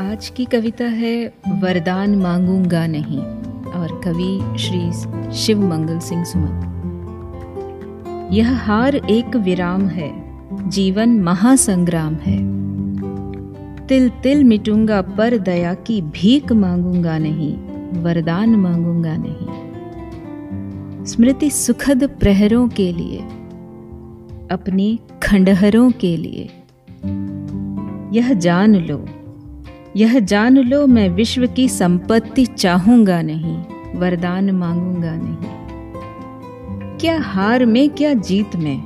आज की कविता है, वरदान मांगूँगा नहीं, और कवि श्री शिव मंगल सिंह सुमन। यह हार एक विराम है, जीवन महासंग्राम है। तिल तिल मिटूँगा पर दया की भीख मांगूँगा नहीं, वरदान मांगूँगा नहीं। स्मृति सुखद प्रहरों के लिए, अपने खंडहरों के लिए। यह जान लो यह जान लो, मैं विश्व की संपत्ति चाहूँगा नहीं, वरदान मांगूँगा नहीं। क्या हार में, क्या जीत में,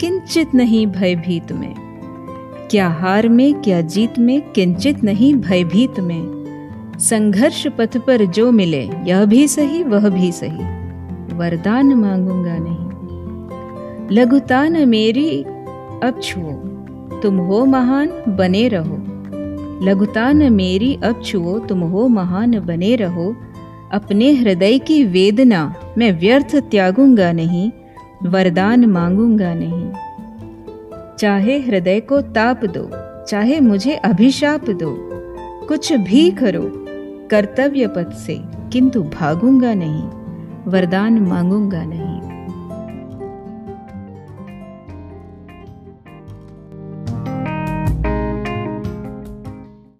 किंचित नहीं भयभीत में। क्या हार में, क्या जीत में, किंचित नहीं भयभीत में। संघर्ष पथ पर जो मिले, यह भी सही, वह भी सही, वरदान मांगूँगा नहीं। लघुता न मेरी, अब छुओ, तुम हो महान, बने रहो। लघुता न मेरी, अब छुओ तुम हो, महान बने रहो। अपने हृदय की वेदना मैं व्यर्थ त्यागूँगा नहीं, वरदान मांगूँगा नहीं। चाहे हृदय को ताप दो, चाहे मुझे अभिशाप दो, कुछ भी करो कर्तव्य पथ से, किंतु भागूँगा नहीं, वरदान मांगूँगा नहीं।